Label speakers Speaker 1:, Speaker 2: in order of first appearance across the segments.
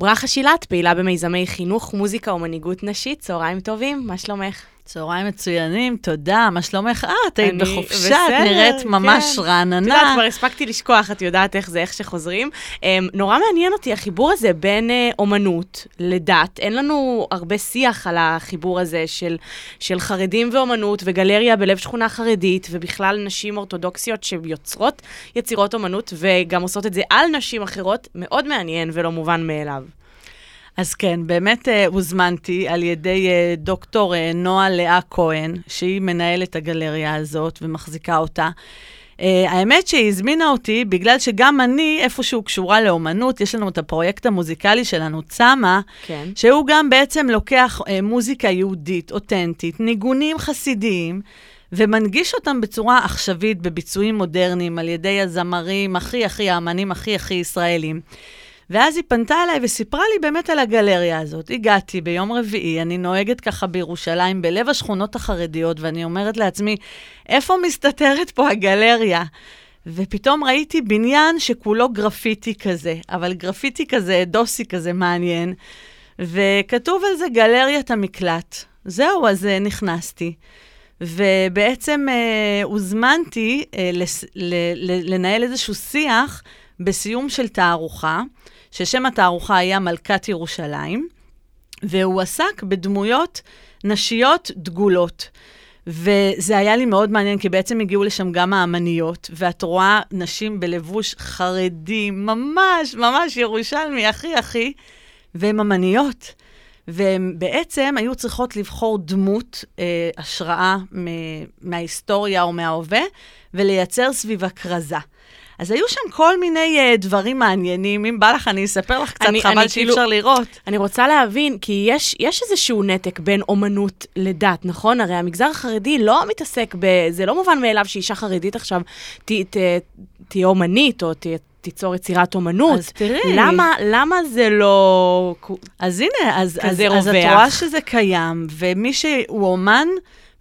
Speaker 1: ברכה שילת, פעילה במיזמי חינוך, מוזיקה ומנהיגות נשית. צהריים טובים, מה שלומך?
Speaker 2: צהריים מצוינים, תודה. מה שלומך? אה, את היית בחופשה, את נראית ממש
Speaker 1: כן.
Speaker 2: רעננה.
Speaker 1: את יודעת, כבר הספקתי לשכוח, את יודעת איך זה, איך שחוזרים. Um, נורא מעניין אותי החיבור הזה בין uh, אומנות לדת. אין לנו הרבה שיח על החיבור הזה של, של חרדים ואומנות וגלריה בלב שכונה חרדית, ובכלל נשים אורתודוקסיות שיוצרות יצירות אומנות וגם עושות את זה על נשים אחרות. מאוד מעניין ולא מובן מאליו.
Speaker 2: אז כן, באמת אה, הוזמנתי על ידי אה, דוקטור אה, נועה לאה כהן, שהיא מנהלת הגלריה הזאת ומחזיקה אותה. אה, האמת שהיא הזמינה אותי בגלל שגם אני איפשהו קשורה לאומנות, יש לנו את הפרויקט המוזיקלי שלנו, צמא,
Speaker 1: כן.
Speaker 2: שהוא גם בעצם לוקח אה, מוזיקה יהודית, אותנטית, ניגונים חסידיים, ומנגיש אותם בצורה עכשווית, בביצועים מודרניים, על ידי הזמרים הכי הכי, האמנים הכי הכי ישראלים. ואז היא פנתה אליי וסיפרה לי באמת על הגלריה הזאת. הגעתי ביום רביעי, אני נוהגת ככה בירושלים, בלב השכונות החרדיות, ואני אומרת לעצמי, איפה מסתתרת פה הגלריה? ופתאום ראיתי בניין שכולו גרפיטי כזה, אבל גרפיטי כזה, דוסי כזה מעניין, וכתוב על זה גלריית המקלט. זהו, אז uh, נכנסתי. ובעצם uh, הוזמנתי uh, לס- ל- ל- לנהל איזשהו שיח בסיום של תערוכה, ששם התערוכה היה מלכת ירושלים, והוא עסק בדמויות נשיות דגולות. וזה היה לי מאוד מעניין, כי בעצם הגיעו לשם גם האמניות, ואת רואה נשים בלבוש חרדי, ממש, ממש ירושלמי, הכי הכי, והן אמניות. והן בעצם היו צריכות לבחור דמות, אה, השראה מ- מההיסטוריה או מההווה, ולייצר סביבה כרזה. אז היו שם כל מיני אה, דברים מעניינים. אם בא לך, אני אספר לך קצת,
Speaker 1: אני-
Speaker 2: חבל שאי
Speaker 1: כאילו-
Speaker 2: אפשר לראות.
Speaker 1: אני רוצה להבין, כי יש, יש איזשהו נתק בין אומנות לדת, נכון? הרי המגזר החרדי לא מתעסק ב... זה לא מובן מאליו שאישה חרדית עכשיו תהיה אומנית, או ת, תיצור יצירת אומנות.
Speaker 2: אז תראי.
Speaker 1: למה, למה זה לא...
Speaker 2: אז הנה, אז, אז,
Speaker 1: כזה
Speaker 2: אז את
Speaker 1: רווח.
Speaker 2: רואה שזה קיים, ומי שהוא אומן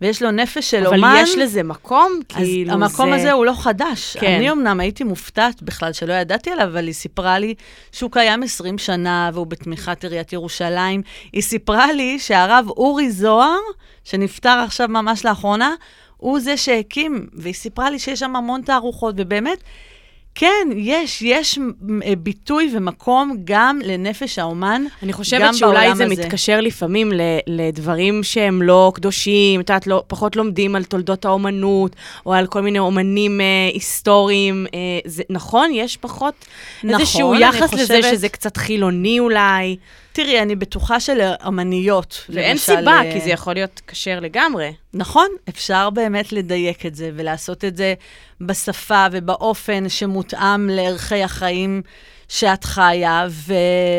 Speaker 2: ויש לו נפש של
Speaker 1: אבל
Speaker 2: אומן,
Speaker 1: יש לזה מקום?
Speaker 2: אז
Speaker 1: כאילו
Speaker 2: המקום
Speaker 1: זה...
Speaker 2: הזה הוא לא חדש.
Speaker 1: כן.
Speaker 2: אני אמנם הייתי מופתעת בכלל שלא ידעתי עליו, אבל היא סיפרה לי שהוא קיים 20 שנה והוא בתמיכת עיריית ירושלים. היא סיפרה לי שהרב אורי זוהר, שנפטר עכשיו ממש לאחרונה, הוא זה שהקים, והיא סיפרה לי שיש שם המון תערוכות, ובאמת, כן, יש, יש אה, ביטוי ומקום גם לנפש האומן,
Speaker 1: אני
Speaker 2: גם
Speaker 1: חושבת שאולי
Speaker 2: בעולם
Speaker 1: זה
Speaker 2: הזה.
Speaker 1: מתקשר לפעמים ל- לדברים שהם לא קדושים, את יודעת, לא, פחות לומדים על תולדות האומנות, או על כל מיני אומנים אה, היסטוריים. אה, זה, נכון? יש פחות
Speaker 2: נכון,
Speaker 1: איזשהו
Speaker 2: אני
Speaker 1: יחס לזה
Speaker 2: חושבת-
Speaker 1: שזה קצת חילוני אולי,
Speaker 2: תראי, אני בטוחה שלאמניות,
Speaker 1: ואין
Speaker 2: למשל,
Speaker 1: סיבה,
Speaker 2: אה,
Speaker 1: כי זה יכול להיות כשר לגמרי.
Speaker 2: נכון, אפשר באמת לדייק את זה ולעשות את זה בשפה ובאופן שמותאם לערכי החיים שאת חיה, ו...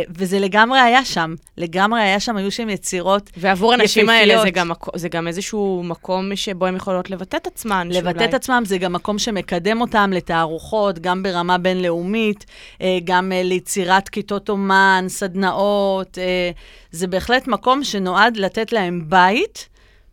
Speaker 2: וזה לגמרי היה שם. לגמרי היה שם, היו שם יצירות
Speaker 1: ועבור הנשים האלה זה. גם, זה גם איזשהו מקום שבו הן יכולות לבטא את עצמן.
Speaker 2: לבטא
Speaker 1: שאולי-
Speaker 2: את עצמם, זה גם מקום שמקדם אותם לתערוכות, גם ברמה בינלאומית, אה, גם אה, ליצירת כיתות אומן, סדנאות. אה, זה בהחלט מקום שנועד לתת להם בית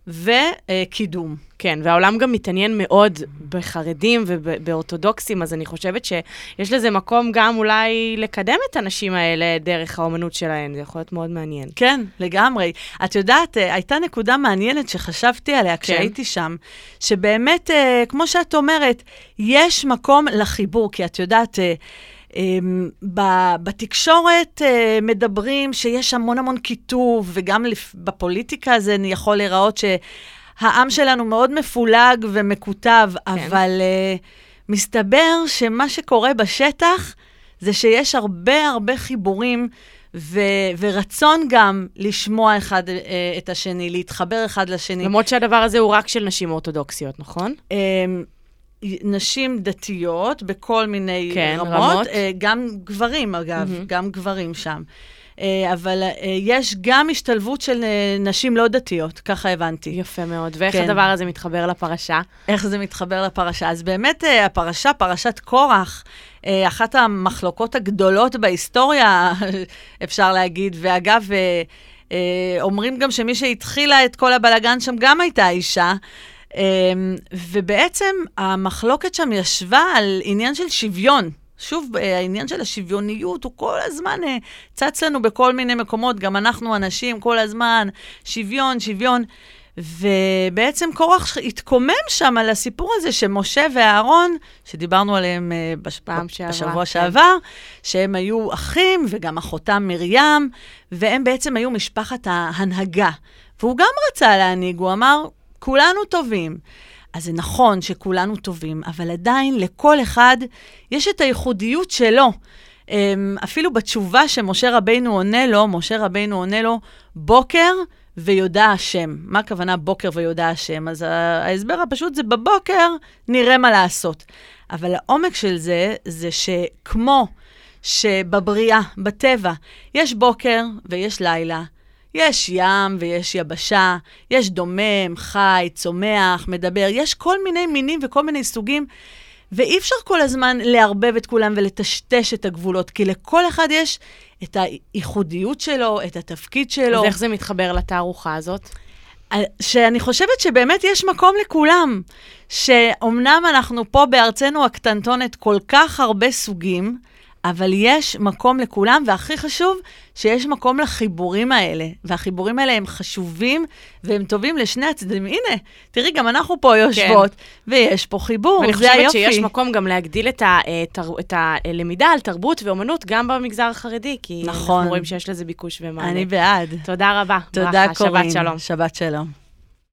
Speaker 2: וקידום.
Speaker 1: כן, והעולם גם מתעניין מאוד בחרדים ובאורתודוקסים, אז אני חושבת שיש לזה מקום גם אולי לקדם את הנשים האלה דרך האומנות שלהן, זה יכול להיות מאוד מעניין.
Speaker 2: כן, לגמרי. את יודעת, אה, הייתה נקודה מעניינת שחשבתי עליה כשהייתי שם, שבאמת, אה, כמו שאת אומרת, יש מקום לחיבור, כי את יודעת, אה, בתקשורת אה, מדברים שיש המון המון קיטוב, וגם בפוליטיקה זה יכול להיראות שהעם שלנו מאוד מפולג ומקוטב, כן. אבל uh, מסתבר שמה שקורה בשטח זה שיש הרבה הרבה חיבורים. ו- ורצון גם לשמוע אחד uh, את השני, להתחבר אחד לשני.
Speaker 1: למרות שהדבר הזה הוא רק של נשים אורתודוקסיות, נכון?
Speaker 2: Um, נשים דתיות בכל מיני
Speaker 1: כן,
Speaker 2: רמות,
Speaker 1: רמות.
Speaker 2: אה, גם גברים אגב,
Speaker 1: מהמם.
Speaker 2: גם גברים שם. אה, אבל אה, יש גם השתלבות של אה, נשים לא דתיות, ככה הבנתי.
Speaker 1: יפה מאוד. ואיך
Speaker 2: כן.
Speaker 1: הדבר הזה מתחבר לפרשה?
Speaker 2: איך זה מתחבר לפרשה? אז באמת אה, הפרשה, פרשת קורח, אה, אחת המחלוקות הגדולות בהיסטוריה, אפשר להגיד, ואגב, אה, אומרים גם שמי שהתחילה את כל הבלגן שם גם הייתה אישה. אה, ובעצם המחלוקת שם ישבה על עניין של שוויון. שוב, אה, העניין של השוויוניות הוא כל הזמן אה, צץ לנו בכל מיני מקומות, גם אנחנו אנשים כל הזמן, שוויון, שוויון. ובעצם קורח התקומם שם על הסיפור הזה שמשה ואהרון, שדיברנו עליהם אה, בש... שעברה, בשבוע כן. שעבר, שהם היו אחים וגם אחותם מרים, והם בעצם היו משפחת ההנהגה. והוא גם רצה להנהיג, הוא אמר, כולנו טובים. אז זה נכון שכולנו טובים, אבל עדיין לכל אחד יש את הייחודיות שלו. אמ, אפילו בתשובה שמשה רבינו עונה לו, משה רבינו עונה לו, בוקר ויודע השם. מה הכוונה בוקר ויודע השם? אז ההסבר הפשוט זה בבוקר נראה מה לעשות. אבל העומק של זה, זה שכמו שבבריאה, בטבע, יש בוקר ויש לילה, יש ים ויש יבשה, יש דומם, חי, צומח, מדבר, יש כל מיני מינים וכל מיני סוגים, ואי אפשר כל הזמן לערבב את כולם ולטשטש את הגבולות, כי לכל אחד יש את הייחודיות שלו, את התפקיד שלו.
Speaker 1: אז איך זה מתחבר לתערוכה הזאת?
Speaker 2: אה, שאני חושבת שבאמת יש מקום לכולם, שאומנם אנחנו פה בארצנו הקטנטונת כל כך הרבה סוגים, אבל יש מקום לכולם, והכי חשוב, שיש מקום לחיבורים האלה. והחיבורים האלה הם חשובים והם טובים לשני הצדדים. הנה, תראי, גם אנחנו פה יושבות, כן. ויש פה חיבור,
Speaker 1: זה היופי. ואני חושבת שיש מקום גם להגדיל את, ה, אה, את הלמידה על תרבות ואומנות גם במגזר החרדי, כי נכון. אנחנו רואים שיש לזה ביקוש ומענה.
Speaker 2: אני בעד.
Speaker 1: תודה רבה.
Speaker 2: תודה, קורין.
Speaker 1: שבת שלום.
Speaker 2: שבת שלום.